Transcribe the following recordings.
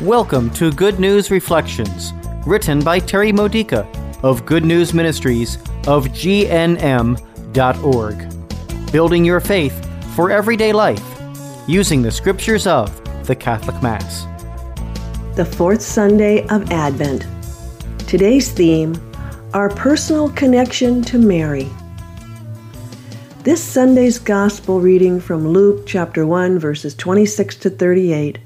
Welcome to Good News Reflections, written by Terry Modica of Good News Ministries of GNM.org. Building your faith for everyday life using the scriptures of the Catholic Mass. The fourth Sunday of Advent. Today's theme Our personal connection to Mary. This Sunday's Gospel reading from Luke chapter 1, verses 26 to 38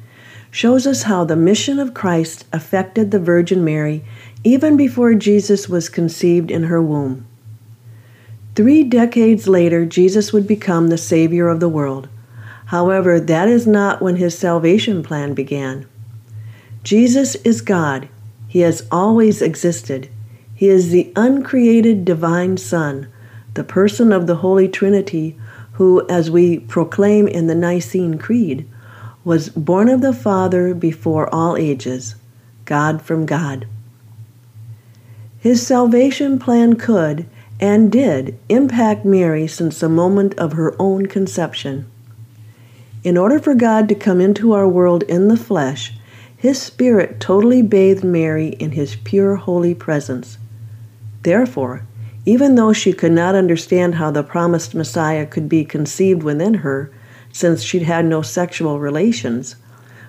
shows us how the mission of Christ affected the Virgin Mary even before Jesus was conceived in her womb. Three decades later, Jesus would become the Savior of the world. However, that is not when his salvation plan began. Jesus is God. He has always existed. He is the uncreated divine Son, the person of the Holy Trinity, who, as we proclaim in the Nicene Creed, was born of the Father before all ages, God from God. His salvation plan could and did impact Mary since the moment of her own conception. In order for God to come into our world in the flesh, his Spirit totally bathed Mary in his pure holy presence. Therefore, even though she could not understand how the promised Messiah could be conceived within her, since she'd had no sexual relations.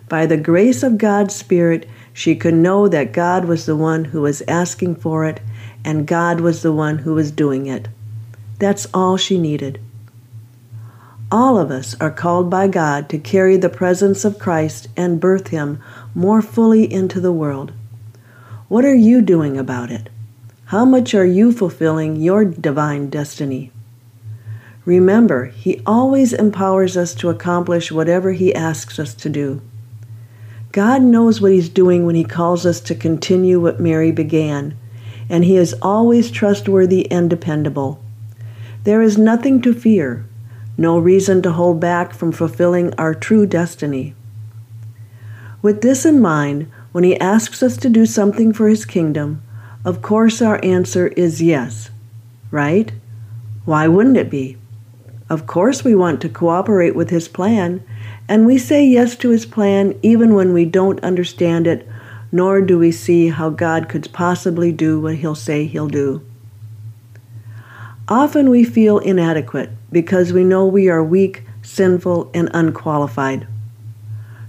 By the grace of God's Spirit, she could know that God was the one who was asking for it, and God was the one who was doing it. That's all she needed. All of us are called by God to carry the presence of Christ and birth Him more fully into the world. What are you doing about it? How much are you fulfilling your divine destiny? Remember, He always empowers us to accomplish whatever He asks us to do. God knows what He's doing when He calls us to continue what Mary began, and He is always trustworthy and dependable. There is nothing to fear, no reason to hold back from fulfilling our true destiny. With this in mind, when He asks us to do something for His kingdom, of course our answer is yes, right? Why wouldn't it be? Of course, we want to cooperate with His plan, and we say yes to His plan even when we don't understand it, nor do we see how God could possibly do what He'll say He'll do. Often we feel inadequate because we know we are weak, sinful, and unqualified.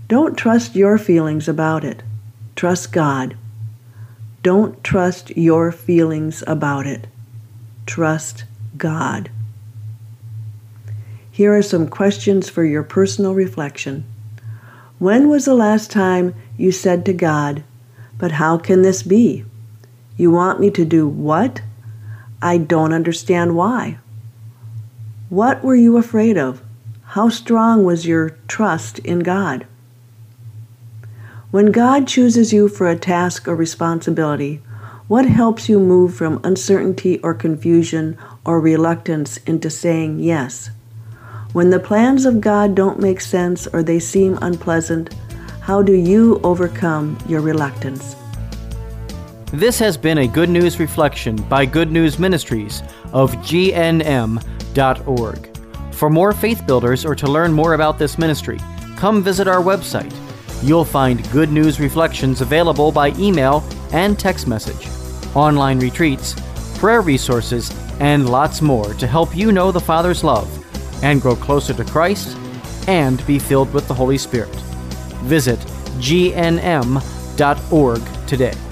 Don't trust your feelings about it. Trust God. Don't trust your feelings about it. Trust God. Here are some questions for your personal reflection. When was the last time you said to God, But how can this be? You want me to do what? I don't understand why. What were you afraid of? How strong was your trust in God? When God chooses you for a task or responsibility, what helps you move from uncertainty or confusion or reluctance into saying yes? When the plans of God don't make sense or they seem unpleasant, how do you overcome your reluctance? This has been a Good News Reflection by Good News Ministries of GNM.org. For more faith builders or to learn more about this ministry, come visit our website. You'll find Good News Reflections available by email and text message, online retreats, prayer resources, and lots more to help you know the Father's love and grow closer to Christ and be filled with the Holy Spirit. Visit gnm.org today.